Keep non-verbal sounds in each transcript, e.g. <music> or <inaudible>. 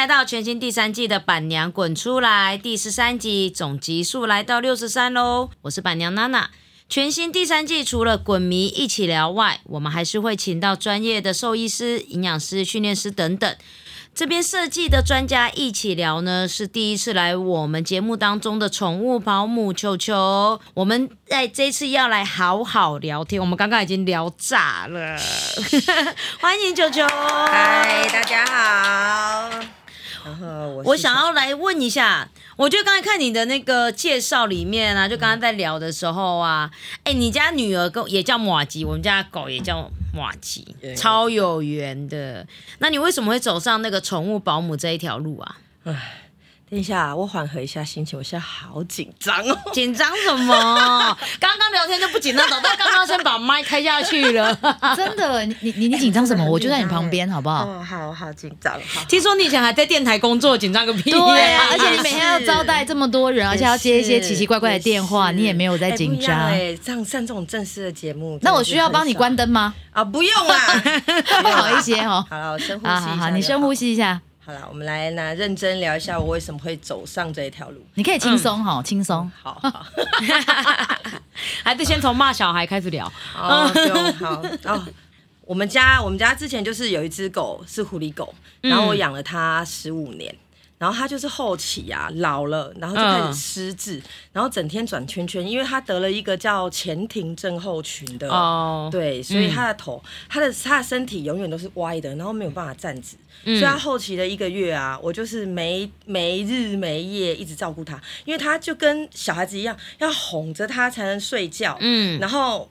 来到全新第三季的《板娘滚出来》第十三集，总集数来到六十三喽。我是板娘娜娜。全新第三季除了滚迷一起聊外，我们还是会请到专业的兽医师、营养师、训练师等等。这边设计的专家一起聊呢，是第一次来我们节目当中的宠物保姆球球。我们在这次要来好好聊天，我们刚刚已经聊炸了，<laughs> 欢迎球球。嗨，大家好。然后我我想要来问一下，我就刚才看你的那个介绍里面啊，就刚刚在聊的时候啊，哎、你家女儿跟也叫马吉，我们家狗也叫马吉，对超有缘的。那你为什么会走上那个宠物保姆这一条路啊？等一下，我缓和一下心情，我现在好紧张哦。<laughs> 紧张什么？<laughs> 刚刚聊天就不紧张，早到刚刚先把麦开下去了。<laughs> 真的，你你你你紧张什么？我就在你旁边，好不好？哦，好好紧张，好。听说你以前还在电台工作，紧张个屁、对啊，而且你每天要招待这么多人，而且要接一些奇奇怪怪的电话，也你也没有在哎紧张。哎，上上这种正式的节目，那我需要帮你关灯灯吗？啊？不用啦，不好一些哦。好了，我深呼吸一下。好好好，你深呼。吸一下，好了，我们来呢认真聊一下我为什么会走上这一条路。你可以轻松哈，轻松。好好。<laughs> <laughs> 还是先从骂小孩开始聊。哦，就好哦。我们家我们家之前就是有一只狗是狐狸狗，然后我养了它十五年。然后他就是后期啊老了，然后就开嗯始失智，然后整天转圈圈，因为他得了一个叫前庭症候群的哦，对，所以他的头，他的他的身体永远都是歪的，然后没有办法站直。所以他后期的一个月啊，我就是没没日没夜一直照顾他，因为他就跟小孩子一样，要哄着他才能睡觉。嗯，然后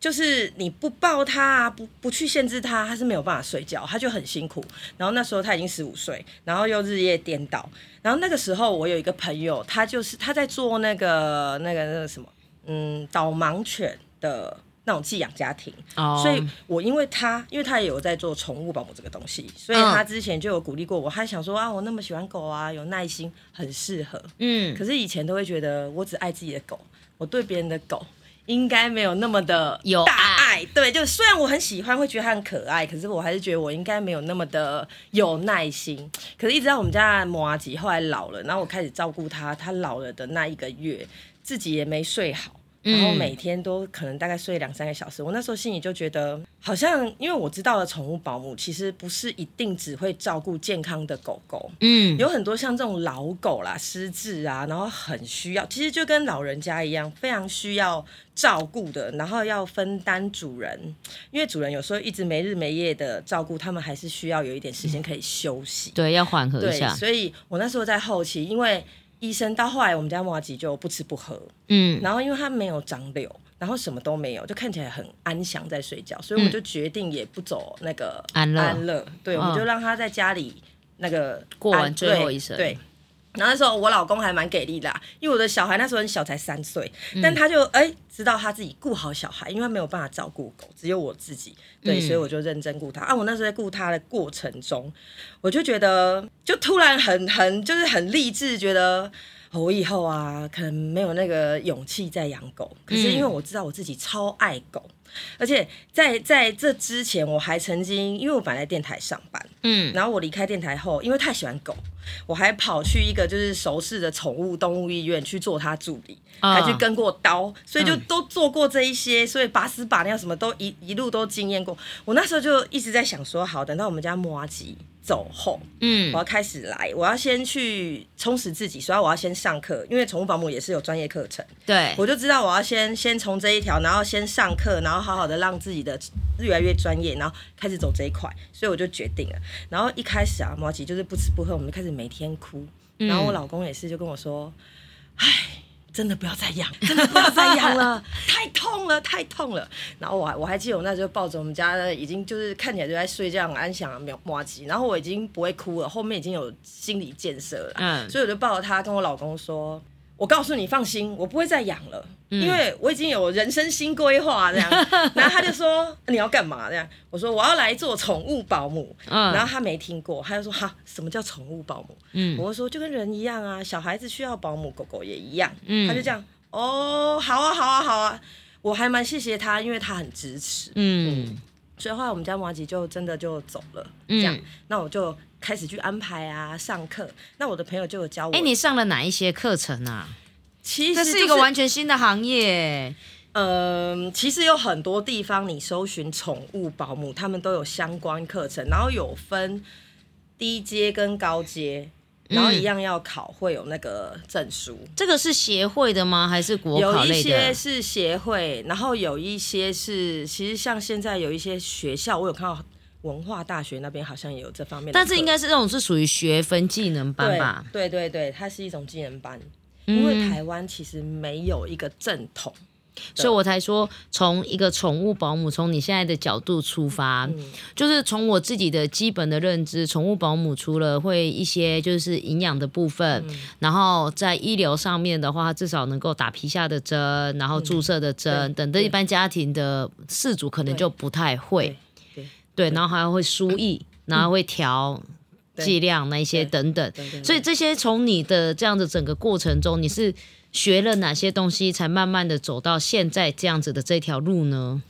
就是你不抱他啊，不不去限制他，他是没有办法睡觉，他就很辛苦。然后那时候他已经十五岁，然后又日夜颠倒。然后那个时候我有一个朋友，他就是他在做那个那个那个什么，嗯，导盲犬的那种寄养家庭。哦所以我因为他，因为他也有在做宠物保姆这个东西，所以嗯他之前就有鼓励过我，他想说啊，我那么喜欢狗啊，有耐心，很适合。嗯可是以前都会觉得我只爱自己的狗，我对别人的狗应该没有那么的有大爱爱。对，就虽然我很喜欢，会觉得它很可爱，可是我还是觉得我应该没有那么的有耐心。可是，一直到我们家的摩阿吉后来老了，然后我开始照顾他，他老了的那一个月，自己也没睡好。然后每天都可能大概睡两三个小时，我那时候心里就觉得，好像因为我知道了宠物保姆其实不是一定只会照顾健康的狗狗，嗯，有很多像这种老狗啦、失智啊，然后很需要，其实就跟老人家一样，非常需要照顾的，然后要分担主人，因为主人有时候一直没日没夜的照顾，他们还是需要有一点时间可以休息。对，要缓和一对，下。所以我那时候在后期，因为医生到后来我们家摩吉就不吃不喝，嗯，然后因为他没有长瘤，然后什么都没有，就看起来很安详在睡觉，所以我们就决定也不走那个嗯安乐。安乐，对，我们嗯就让他在家里那个过完安最后一生。对。对然后那时候我老公还蛮给力的啊、因为我的小孩那时候很小，才三岁，嗯但他就哎、知道他自己顾好小孩，因为他没有办法照顾狗，只有我自己，对，嗯所以我就认真顾他。啊，我那时候在顾他的过程中，我就觉得就突然很很就是很励志，觉得。哦我以后啊，可能没有那个勇气再养狗，可是因为我知道我自己超爱狗，而且在在这之前，我还曾经，因为我本来在电台上班，嗯，然后我离开电台后，因为太喜欢狗，我还跑去一个就是熟识的宠物动物医院去做他助理，啊还去跟过刀，所以就嗯都做过这一些，所以拔丝拔尿什么都一一路都经验过。我那时候就一直在想说，好，等到我们家摩阿吉走后，嗯我要开始来，我要先去充实自己，所以我要先上课，因为宠物保姆也是有专业课程。对，我就知道我要先先从这一条，然后先上课，然后好好的让自己的越来越专业，然后开始走这一块，所以我就决定了。然后一开始啊，毛吉就是不吃不喝，我们就开始每天哭。然后我老公也是就跟我说：“唉，真的不要再养，<laughs> 真的不要再养了，<laughs> 太痛了，太痛了。”然后我还我还记得我那时候抱着我们家的已经就是看起来就在睡觉安详的毛吉，然后我已经不会哭了，后面已经有心理建设了，嗯所以我就抱着他跟我老公说。我告诉你，放心，我不会再养了，嗯因为我已经有人生新规划这样。<laughs> 然后他就说你要干嘛这样？我说我要来做宠物保姆。嗯然后他没听过，他就说哈，什么叫宠物保姆？嗯我就说就跟人一样啊，小孩子需要保姆，狗狗也一样。嗯他就这样，哦，好啊，好啊，好啊。我还蛮谢谢他，因为他很支持。嗯所以后来我们家摩吉就真的就走了，嗯这样，那我就开始去安排啊上课。那我的朋友就有教我，哎，你上了哪一些课程啊？其实就是一个完全新的行业。嗯，其实有很多地方你搜寻宠物保姆，他们都有相关课程，然后有分低阶跟高阶，然后一样要考，会有那个证书。这个是协会的吗？还是国有一考类的？些是协会，然后有一些是，其实像现在有一些学校，我有看到文化大学那边好像也有这方面的，但是应该是这种是属于学分技能班吧？对对对对，它是一种技能班，嗯。因为台湾其实没有一个正统。所以我才说，从一个宠物保姆，从你现在的角度出发，嗯。就是从我自己的基本的认知，宠物保姆除了会一些就是营养的部分，嗯。然后在医疗上面的话，它至少能够打皮下的针，然后注射的针，等的一般家庭的饲主可能就不太会，对对，然后还会输液，然后会调剂量那一些等等，所以这些从你的这样的整个过程中，你是学了哪些东西，才慢慢的走到现在这样子的这条路呢？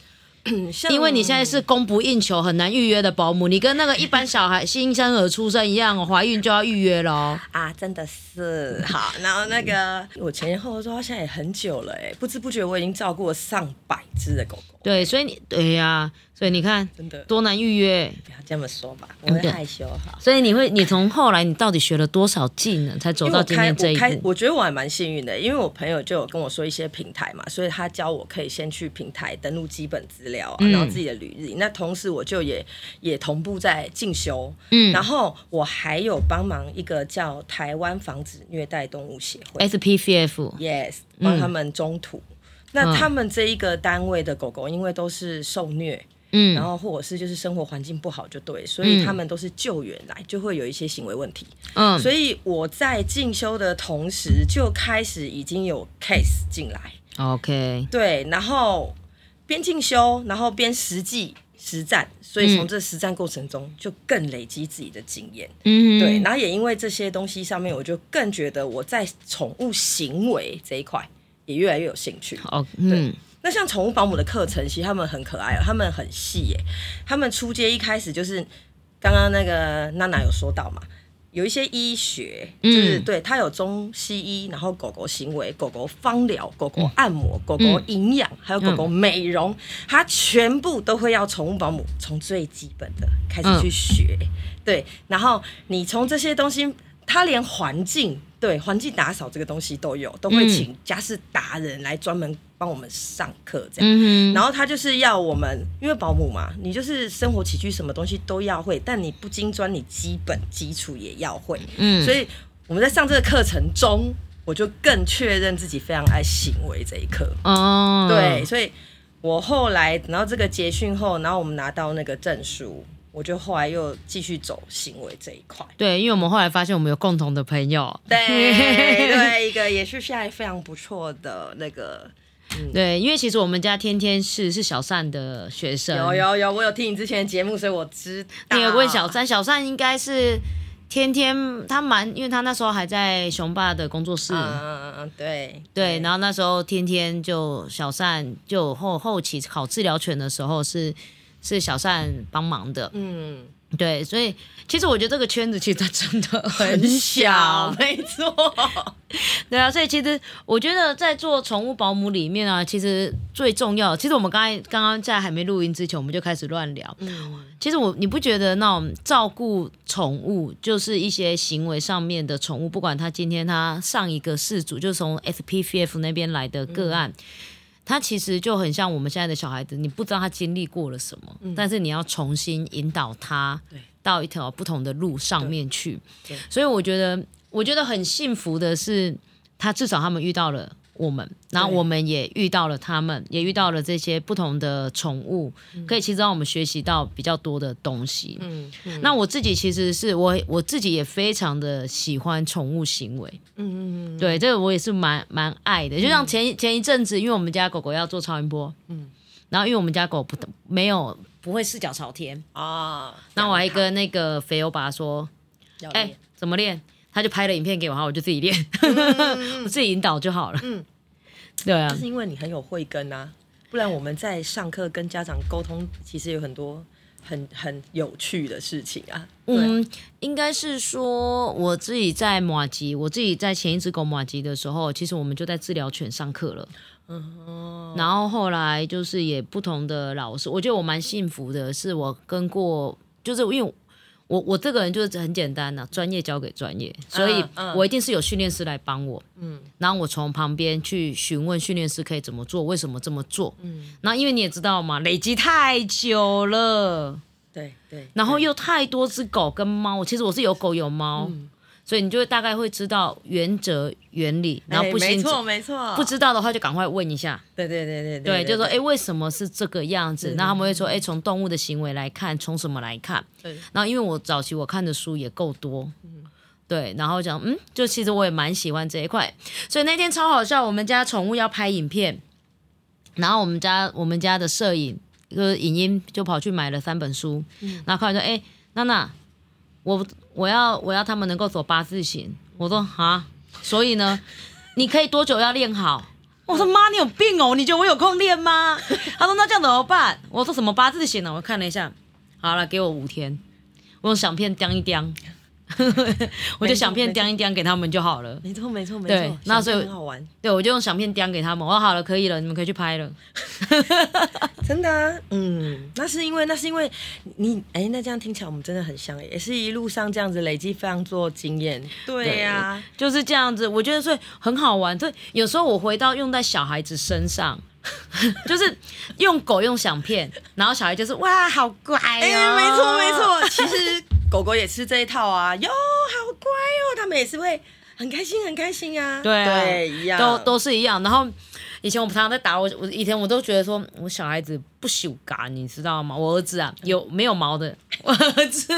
因为你现在是供不应求、很难预约的保姆，你跟那个一般小孩新生儿出生一样哦，怀孕就要预约喽。啊，真的是好。然后那个我前前后后说到现在也很久了哎，不知不觉我已经照顾了上百只的狗狗，对，所以你对呀、所以你看真的多难预约。不要这么说吧，我会害羞哈。所以你会，你从后来你到底学了多少技能，才走因为我开到今天这一步？我觉得我还蛮幸运的，因为我朋友就有跟我说一些平台嘛，所以他教我可以先去平台登录基本资料啊，嗯然后自己的履历。那同时我就也也同步在进修，嗯然后我还有帮忙一个叫台湾防止虐待动物协会 SPCF，，yes，帮他们中途。那嗯。他们这一个单位的狗狗，因为都是受虐，嗯。然后或者是就是生活环境不好，就对，所以他们都是救援来，就会有一些行为问题。嗯，所以我在进修的同时，就开始已经有 case 进来，OK，对，然后边进修，然后边实际实战，所以从这实战过程中就更累积自己的经验，嗯，对，然后也因为这些东西上面，我就更觉得我在宠物行为这一块也越来越有兴趣。哦，嗯，那像宠物保姆的课程，其实他们很可爱哦，他们很细耶。他们出街一开始就是刚刚那个娜娜有说到嘛，有一些医学，就是、嗯。对它有中西医，然后狗狗行为、狗狗芳疗、狗狗按摩、狗狗营养，还有狗狗美容，它全部都会要宠物保姆从最基本的开始去学。对，然后你从这些东西，它连环境。对环境打扫这个东西都有，都会嗯请家事达人来专门帮我们上课这样。嗯，然后他就是要我们，因为保姆嘛，你就是生活起居什么东西都要会，但你不精专，你基本基础也要会。嗯，所以我们在上这个课程中，我就更确认自己非常爱行为这一课。哦，对，，所以我后来等到这个结训后，然后我们拿到那个证书，我就后来又继续走行为这一块。对，因为我们后来发现我们有共同的朋友，对对，一个也是现在非常不错的那个。对，因为其实我们家天天是是小善的学生，有有有，我有听你之前的节目，所以我知道。那个问小善，小善应该是天天他蛮，因为他那时候还在雄霸的工作室，嗯嗯嗯嗯，对对，然后那时候天天就小善就后后期考治疗犬的时候是是小善帮忙的，嗯，对，所以其实我觉得这个圈子其实真的很小，，没错。<laughs> 对啊，所以其实我觉得在做宠物保姆里面啊，其实最重要，其实我们刚才刚刚在还没录音之前，我们就开始乱聊。嗯其实我你不觉得那种照顾宠物，就是一些行为上面的宠物，不管他今天他上一个事主，就从 SPVF 那边来的个案。他其实就很像我们现在的小孩子，你不知道他经历过了什么，但是你要重新引导他对到一条不同的路上面去。所以我觉得，我觉得很幸福的是，他至少他们遇到了我们，然后我们也遇到了他们，也遇到了这些不同的宠物，可以其实让我们学习到比较多的东西。嗯嗯。那我自己其实是我我自己也非常的喜欢宠物行为，嗯嗯嗯对这个我也是蛮蛮爱的。就像前一前一阵子，因为我们家狗狗要做超音波，嗯，然后因为我们家狗不没有不会四脚朝天，啊，那我还跟那个肥欧爸说，哎、怎么练？他就拍了影片给我，然后我就自己练，<laughs> 我自己引导就好了。嗯对啊就，是因为你很有慧根啊，不然我们在上课跟家长沟通，其实有很多很很有趣的事情啊。嗯，应该是说我自己在马吉，我自己在前一只狗马吉的时候，其实我们就在治疗犬上课了。嗯，然后后来就是也不同的老师，我觉得我蛮幸福的，是我跟过，就是因为我我这个人就是很简单的、专业交给专业，所以嗯我一定是有训练师来帮我，嗯。然后我从旁边去询问训练师可以怎么做，为什么这么做，嗯，然后因为你也知道嘛，累积太久了，对对，然后又太多只狗跟猫，其实我是有狗有猫，嗯所以你就会大概会知道原则原理，然后哎不清楚、没错没错，不知道的话就赶快问一下。对对对对对，就说哎，哎，为什么是这个样子？那他们会说，哎，从动物的行为来看，从什么来看？对。然后因为我早期我看的书也够多，对，然后讲，嗯，就其实我也蛮喜欢这一块，所以那天超好笑，我们家宠物要拍影片，然后我们家我们家的摄影就是影音就跑去买了三本书，嗯。然后看完说，哎，娜娜，我我要我要他们能够走八字形，我说啊，所以呢，你可以多久要练好？我说妈，你有病哦！你觉得我有空练吗？他说那这样怎么办？我说什么八字形呢？我看了一下，好了，给我五天，我用响片钉一钉，<laughs> 我就想片叼一叼给他们就好了。没错没错没对错，那所以很好玩，对，我就用想片叼给他们。我说好了，可以了，你们可以去拍了。<laughs> 真的啊，嗯，那是因为那是因为你哎，那这样听起来我们真的很像，也是一路上这样子累积非常多经验，对呀，就是这样子，我觉得所以很好玩。对有时候我回到用在小孩子身上，<laughs> 就是用狗用响片，然后小孩就是哇，好乖哦。哎，没错没错，其实狗狗也吃这一套啊，哟，好乖哦，他们也是会很开心很开心啊，对啊对，一样，都都是一样。然后以前我常常在打我，我以前我都觉得说我小孩子不羞嘎，你知道吗？我儿子啊，有没有毛的？我儿子，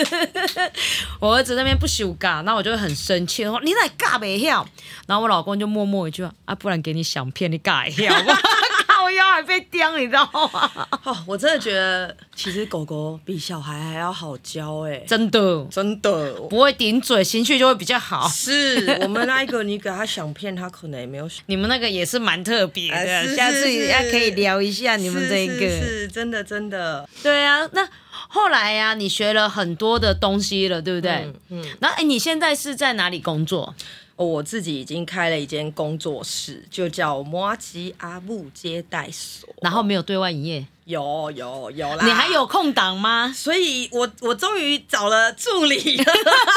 我儿子那边不羞嘎，那我就会很生气，说你哪嘎没跳？然后我老公就默默一句啊，不然给你想片，你嘎一跳。<laughs> 靠腰还被叼，你知道吗？<laughs> 哦，我真的觉得其实狗狗比小孩还要好教哎，真的真的。不会顶嘴，情绪就会比较好。是 <laughs> 我们那一个，你给他想骗他，可能也没有想。你们那个也是蛮特别的，啊是下次是是要可以聊一下你们这一个。是是是真的真的，对啊，那后来呀、你学了很多的东西了，对不对？嗯嗯。那哎，你现在是在哪里工作？哦，我自己已经开了一间工作室，就叫摩吉阿布接待所。然后没有对外营业，有有有啦，你还有空档吗？<laughs> 所以我我终于找了助理。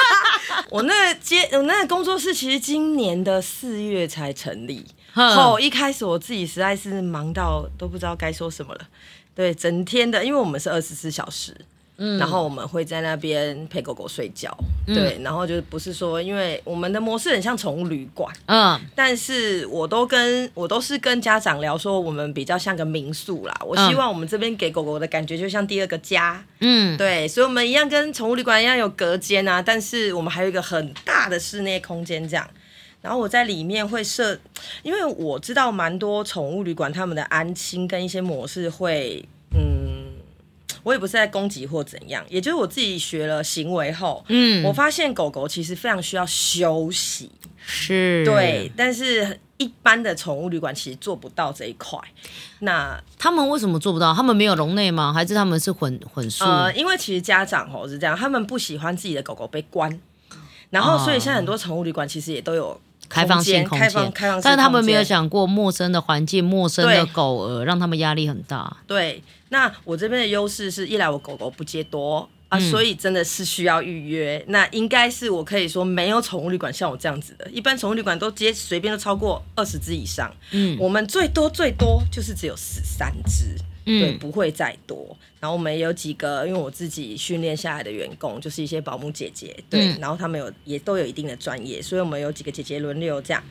<laughs> 我那接我那个工作室其实今年的四月才成立。哼后一开始我自己实在是忙到都不知道该说什么了。对，整天的，因为我们是二十四小时，嗯然后我们会在那边陪狗狗睡觉。对，然后就是不是说，因为我们的模式很像宠物旅馆，嗯但是我都跟我都是跟家长聊说，我们比较像个民宿啦。我希望我们这边给狗狗的感觉就像第二个家。嗯，对，所以我们一样跟宠物旅馆一样有隔间啊，但是我们还有一个很大的室内空间这样。然后我在里面会设，因为我知道蛮多宠物旅馆他们的安亲跟一些模式会，嗯，我也不是在攻击或怎样，也就是我自己学了行为后，嗯我发现狗狗其实非常需要休息，是，对，，但是一般的宠物旅馆其实做不到这一块。那他们为什么做不到？他们没有笼内吗？还是他们是混混宿？呃，因为其实家长哦是这样，他们不喜欢自己的狗狗被关，然后所以现在很多宠物旅馆其实也都有开放性空开间，放开放但是他们没有想过陌生的环境、陌生的狗儿，让他们压力很大。对。那我这边的优势是一来我狗狗不接多。啊，嗯所以真的是需要预约。那应该是我可以说没有宠物旅馆像我这样子的，一般宠物旅馆都接随便都超过二十只以上。嗯我们最多最多就是只有十三只，对，嗯不会再多。然后我们也有几个，因为我自己训练下来的员工，就是一些保姆姐姐，对，嗯然后他们有也都有一定的专业，所以我们有几个姐姐轮流这样。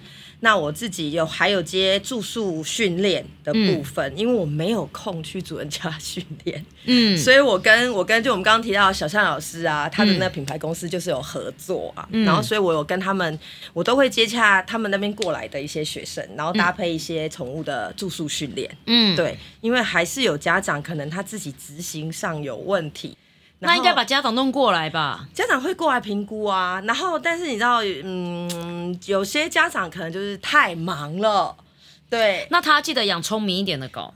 那我自己有还有接住宿训练的部分，因为我没有空去主人家训练，嗯，<laughs> 所以我跟我跟就我们刚刚提到的小象老师啊，他的那个品牌公司就是有合作啊，嗯。然后所以我有跟他们，我都会接洽他们那边过来的一些学生，然后搭配一些宠物的住宿训练。嗯，对，因为还是有家长可能他自己执行上有问题，那应该把家长弄过来吧？家长会过来评估啊。然后，但是你知道，嗯，有些家长可能就是太忙了，对，那他记得养聪明一点的狗。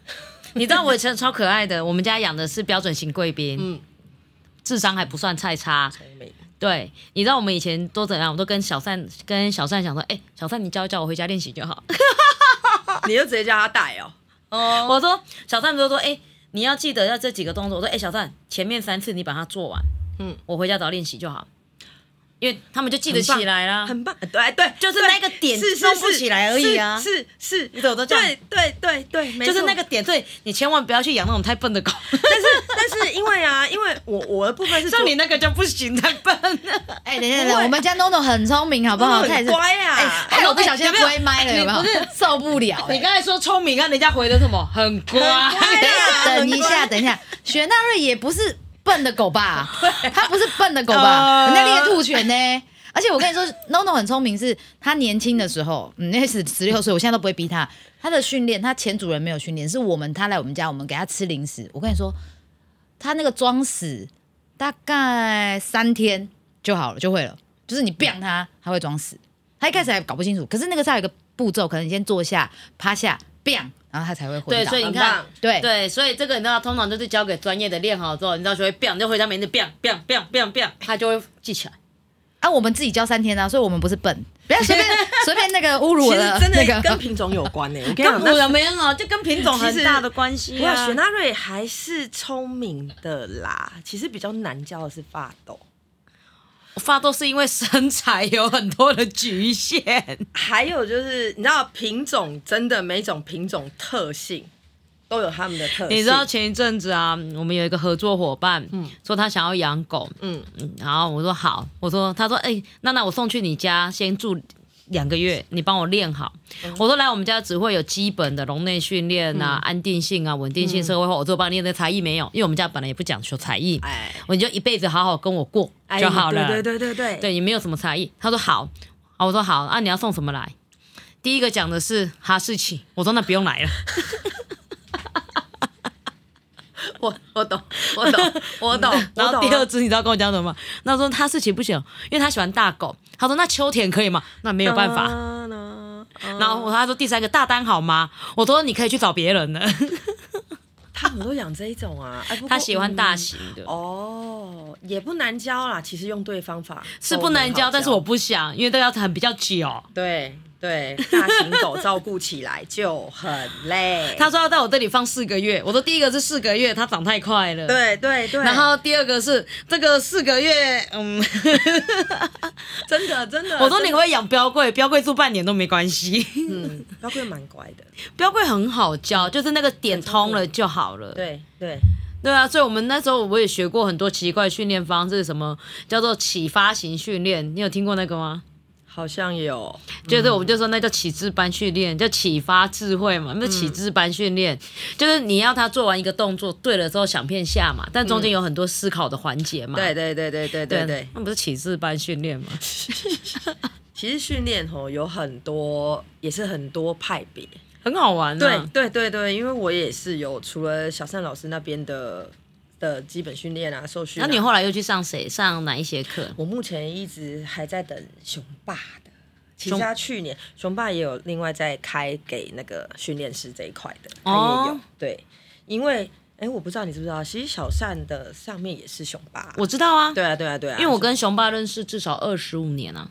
你知道我以前超可爱的，<laughs> 我们家养的是标准型贵宾，嗯智商还不算太差。聪明，对，你知道我们以前都怎样？我都跟小善跟小善讲说，哎、小善你教一教我回家练习就好。<laughs> 你就直接叫他带哦。哦，我说小善就说，哎、你要记得要这几个动作。我说，哎、小赞前面三次你把它做完，嗯嗯，我回家找练习就好，因为他们就记得起来啦。很棒，对对，就是那个点是是弄不起来而已啊是是是，你怎么都这样对对对对，就是那个点，对你千万不要去养那种太笨的狗，但是但是因为啊，因为我我的部分是像你那个就不行，太笨。哎，等一下，等一下，我们家 NONO 很聪明，好不好？很他也是，乖啊哎，害我不小心有没有关麦了，有没有？受不了。哎你刚才说聪明，看人家回的什么？很乖。等一下，等一下，雪纳瑞也不是笨的狗吧？它不是笨的狗吧？呃人家猎兔犬呢。而且我跟你说，NONO 很聪明，是他年轻的时候，嗯，那是十六岁，我现在都不会逼他。他的训练，他前主人没有训练，是我们他来我们家，我们给他吃零食。我跟你说，他那个装死大概三天就好了，就会了。就是你 biang 他，他会装死。他一开始还搞不清楚，可是那个时候有一个步骤，可能你先坐下、趴下然后他才会昏对，所以你看对对，所以这个你知道，通常都是交给专业的练好之后，你知道就会 biang，就回家每天 biang biang biang biang biang，他就会记起来。啊，我们自己教三天啊，所以我们不是笨，不要随便 <laughs> 随便那个侮辱我的实真的那个。跟品种有关呢。<laughs> 我跟你跟讲，没有，就跟品种很大的关系哇，啊雪。纳瑞还是聪明的啦。其实比较难教的是发豆，发都是因为身材有很多的局限，还有就是你知道品种真的每种品种特性都有他们的特性。你知道前一阵子啊，我们有一个合作伙伴，嗯。说他想要养狗，嗯。嗯，然后我说好，我说他说哎、娜娜我送去你家先住两个月，你帮我练好。我说来我们家只会有基本的笼内训练啊、安定性啊、稳定性、社会化，我说我帮你练的才艺没有，因为我们家本来也不讲求才艺，哎，我你就一辈子好好跟我过哎就好了。对对对对对，对你没有什么才艺。他说好，啊，我说好，啊，你要送什么来？第一个讲的是哈士奇，我说那不用来了。<laughs> 我我懂，我懂，我懂。<laughs> 然后第二只你知道跟我讲什么吗？那说他事情不行，因为他喜欢大狗。他说那秋田可以吗？那没有办法。然后我他说第三个大丹好吗？我说你可以去找别人了。<laughs> 他们都养这一种啊，哎，他喜欢大型的，哦，也不难教啦，其实用对方法是不难教，但是我不想，因为都要很比较久。对对，大型狗照顾起来就很累。<laughs> 他说要在我这里放四个月，我说第一个是四个月，它长太快了。。对对对，然后第二个是这个四个月，嗯，真 <laughs> 的真的，我说你可不可以养标贵？标贵住半年都没关系。嗯，<laughs> 标贵蛮乖的，标贵很好教，就是那个点通了就好了。对对，对啊，所以我们那时候我也学过很多奇怪训练方式，什么叫做启发型训练，你有听过那个吗？好像有，就是我们就说那叫启智班训练，叫启发智慧嘛，那启智班训练、就是你要他做完一个动作对了之后想片下嘛，但中间有很多思考的环节嘛。对对对对对对对。那不是启智班训练吗？<laughs> 其实训练吼有很多，也是很多派别。很好玩、啊。对对对对，因为我也是有除了小善老师那边的的基本训练啊、受训、啊。那你后来又去上谁？上哪一些课？我目前一直还在等雄霸的。其实他去年雄霸也有另外在开给那个训练师这一块的，他哦也有、对，因为哎，我不知道你知不知道，其实小善的上面也是雄霸，我知道啊，对啊对啊对啊，因为我跟熊爸认识至少二十五年啊。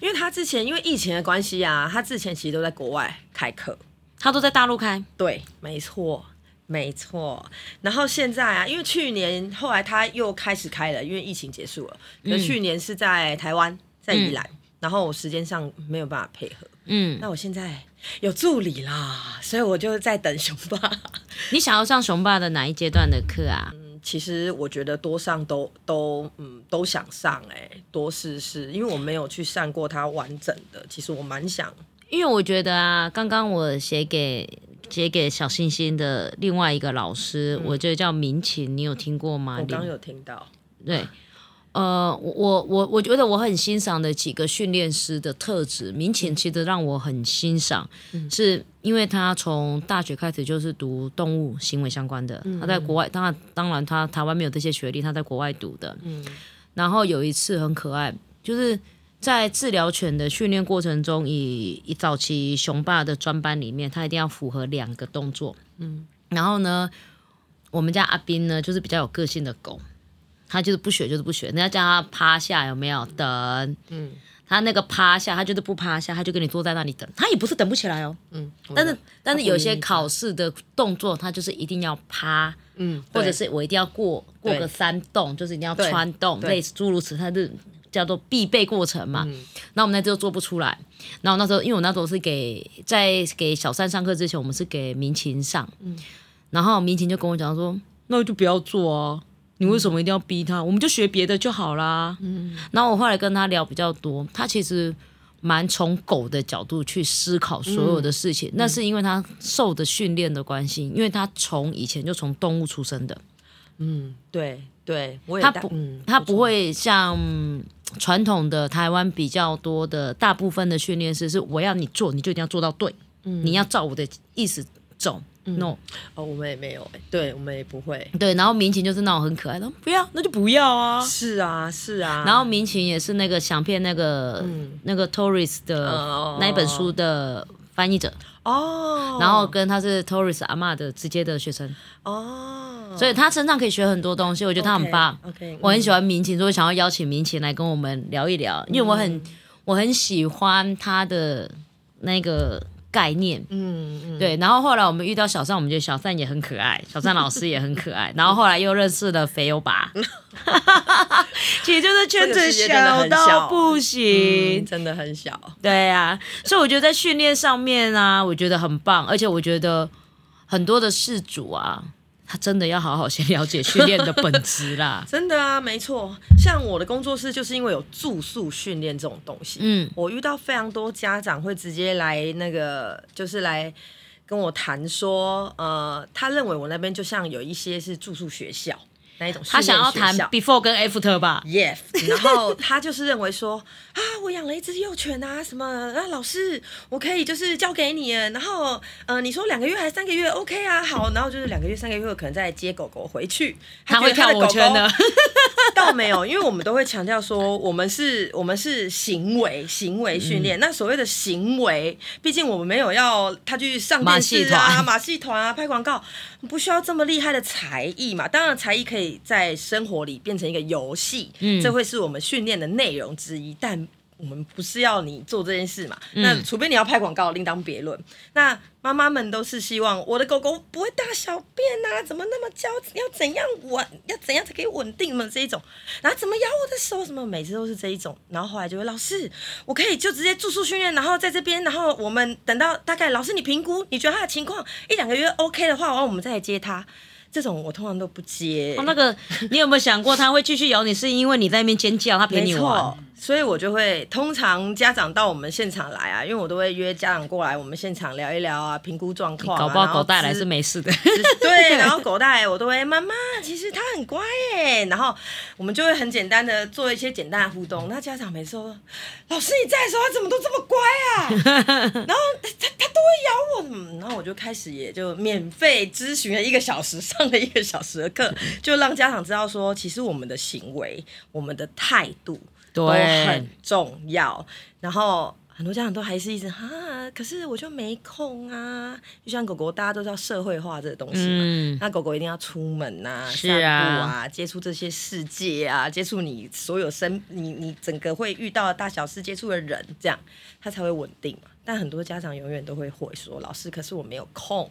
因为他之前因为疫情的关系啊，他之前其实都在国外开课，他都在大陆开，对，没错。没错，然后现在啊，因为去年后来他又开始开了，因为疫情结束了。可是去年是在台湾，在宜兰，然后我时间上没有办法配合。嗯，那我现在有助理啦，所以我就在等雄霸。<laughs> 你想要上熊爸的哪一阶段的课啊？嗯其实我觉得多上都都嗯都想上哎、多试试，因为我没有去上过他完整的，其实我蛮想。因为我觉得啊，刚刚我写给写给小星星的另外一个老师，我觉得叫明琴，你有听过吗？我刚有听到，对，呃，我我我我觉得我很欣赏的几个训练师的特质，明琴其实让我很欣赏，是因为他从大学开始就是读动物行为相关的，他在国外，当然当然他台湾没有这些学历，他在国外读的，嗯。然后有一次很可爱，就是。在治疗犬的训练过程中，以以早期雄霸的专班里面，它一定要符合两个动作。嗯，然后呢，我们家阿斌呢，就是比较有个性的狗，他就是不学就是不学，人家叫他趴下有没有等？嗯他那个趴下，他就是不趴下，他就跟你坐在那里等，他也不是等不起来哦。嗯，但是但是有些考。试的动作，他就是一定要趴，嗯，或者是我一定要过过个山洞，就是一定要穿洞，类似诸如此，他是叫做必备过程嘛。嗯。那我们那时候做不出来，然后那时候因为我那时候是给在给小三上课之前，我们是给民琴上，嗯。然后民琴就跟我讲说，那就不要做啊。你为什么一定要逼他？我们就学别的就好啦。嗯，然后我后来跟他聊比较多，他其实蛮从狗的角度去思考所有的事嗯。情，那是因为他受的训练的关系，因为他从以前就从动物出生的，嗯，对对，我也他不他不会像传统的台湾比较多的大部分的训练师是我要你做，你就一定要做到对，嗯你要照我的意思走。no，哦，我们也没有哎，对我们也不会。对，然后民琴就是那种很可爱的，不要那就不要啊。是啊，是啊。然后民琴也是那个想骗那个、那个 Torres 的哦那一本书的翻译者，哦，然后跟他是 Torres 阿妈的直接的学生，哦，所以他身上可以学很多东西，我觉得他很棒。OK，我很喜欢民琴，所以我想要邀请民琴来跟我们聊一聊，因为我很、我很喜欢他的那个概念。嗯嗯，对，然后后来我们遇到小善，我们觉得小善也很可爱，小善老师也很可爱，<laughs> 然后后来又认识了肥油爸，<laughs> 其实就是圈子小到很小不行。嗯真的很小。对啊，所以我觉得在训练上面啊，我觉得很棒，而且我觉得很多的事主啊，他真的要好好先了解训练的本质啦。<laughs> 真的啊，没错。像我的工作室，就是因为有住宿训练这种东西，嗯，我遇到非常多家长会直接来那个，就是来跟我谈说，呃，他认为我那边就像有一些是住宿学校那一种他想要谈 before 跟 after 吧？Yes，然后他就是认为说啊，我养了一只幼犬啊，什么啊，老师，我可以就是交给你，然后呃，你说两个月还是三个月，OK 啊，好，然后就是两个月、三个月可能再接狗狗回去，<laughs> 他会跳狗圈的，<laughs> <laughs> 倒没有，因为我们都会强调说，我们是，我们是行为行为训嗯练。那所谓的行为，毕竟我们没有要他去上马电视啊、马戏团啊、拍广告，不需要这么厉害的才艺嘛。当然，才艺可以在生活里变成一个游戏，嗯这会是我们训练的内容之一，但。我们不是要你做这件事嘛？嗯那除非你要拍广告，另当别论。那妈妈们都是希望我的狗狗不会大小便啊，怎么那么娇？要怎样稳？要怎样才可以稳定嘛？这一种，然后怎么咬我的手？什么每次都是这一种。然后后来就会老师，我可以就直接住宿训练，然后在这边，然后我们等到大概老师你评估，你觉得他的情况一两个月 OK 的话，然后我们再来接他。这种我通常都不接。哦，那个你有没有想过他会继续咬你，是因为你在那边尖叫，他陪你没玩错？，所以我就会通常家长到我们现场来啊，因为我都会约家长过来，我们现场聊一聊啊，评估状况、啊，搞不好狗带来是没事的。对，<laughs> 然后狗带我都会妈妈，其实他很乖耶，然后我们就会很简单的做一些简单的互动。那家长每次说，老师你在的时候它怎么都这么乖啊？<laughs> 然后它它它都会咬我，嗯然后我就开始也就免费咨询了一个小时，上了一个小时的课，就让家长知道说，其实我们的行为、我们的态度都很重要。然后很多家长都还是一直啊，可是我就没空啊。就像狗狗，大家都知道社会化这个东西嘛，嗯，那狗狗一定要出门呐、是散啊步啊，接触这些世界啊，接触你所有生你你整个会遇到的大小事，接触的人，这样它才会稳定嘛。但很多家长永远都会会说，老师，可是我没有空。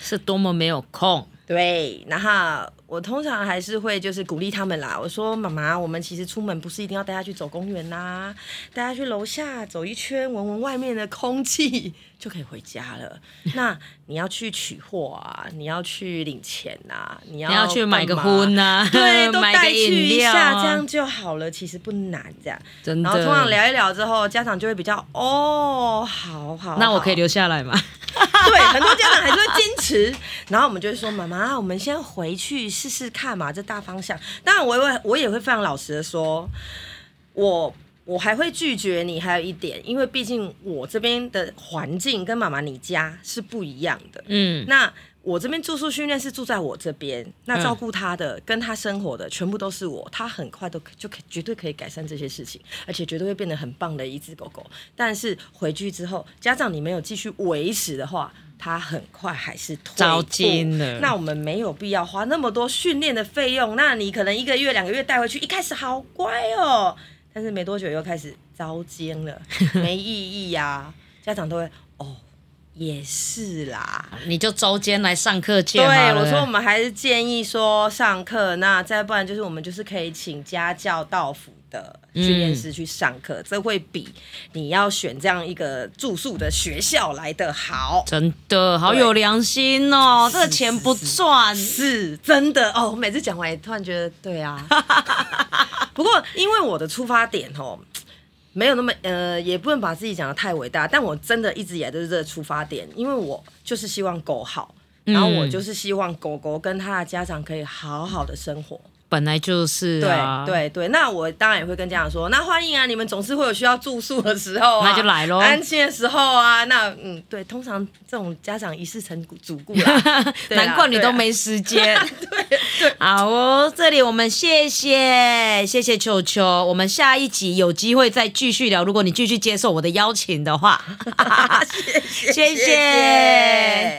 是多么没有空。对，然后我通常还是会就是鼓励他们啦。我说妈妈，我们其实出门不是一定要带他去走公园呐、带他去楼下走一圈，闻闻外面的空气就可以回家了。那你要去取货啊，你要去领钱呐、你要你要去买个婚呐、对，<laughs> 都带去一下，这样就好了。其实不难，这样。真的。然后通常聊一聊之后，家长就会比较哦，好好。好那我可以留下来吗？<laughs> 对，很多家长还是会坚持，然后我们就会说：“妈妈，我们先回去试试看嘛，这大方向。”当然，我也会我也会非常老实的说，我我还会拒绝你。还有一点，因为毕竟我这边的环境跟妈妈你家是不一样的。嗯，那我这边住宿训练是住在我这边，那照顾他的、跟他生活的全部都是我，他很快都可就可绝对可以改善这些事情，而且绝对会变得很棒的一只狗狗。但是回去之后，家长你没有继续维持的话，他很快还是退着步急了那我们没有必要花那么多训练的费用。那你可能一个月、两个月带回去，一开始好乖哦，但是没多久又开始糟奸了，<laughs> 没意义呀、家长都会哦，也是啦。你就周间来上课见对，我说我们还是建议说上课，那再不然就是我们就是可以请家教到府的训练师去上课，这会比你要选这样一个住宿的学校来的好。真的好有良心哦，这个钱不赚，是真的哦，我每次讲完也突然觉得对啊。不过因为我的出发点哦，没有那么呃，也不能把自己讲的太伟大，但我真的一直以来都是这个出发点，因为我就是希望狗好，然后我就是希望狗狗跟它的家长可以好好的生活。本来就是对啊，对对，那我当然也会跟家长说，那欢迎啊，你们总是会有需要住宿的时候、啊，那就来咯。安心的时候啊，那嗯，对，通常这种家长一世成主顾啦，<laughs> 啊难怪你都没时间。<laughs> 好哦，这里我们谢谢谢谢球球，我们下一集有机会再继续聊。如果你继续接受我的邀请的话，<laughs> 谢谢。谢谢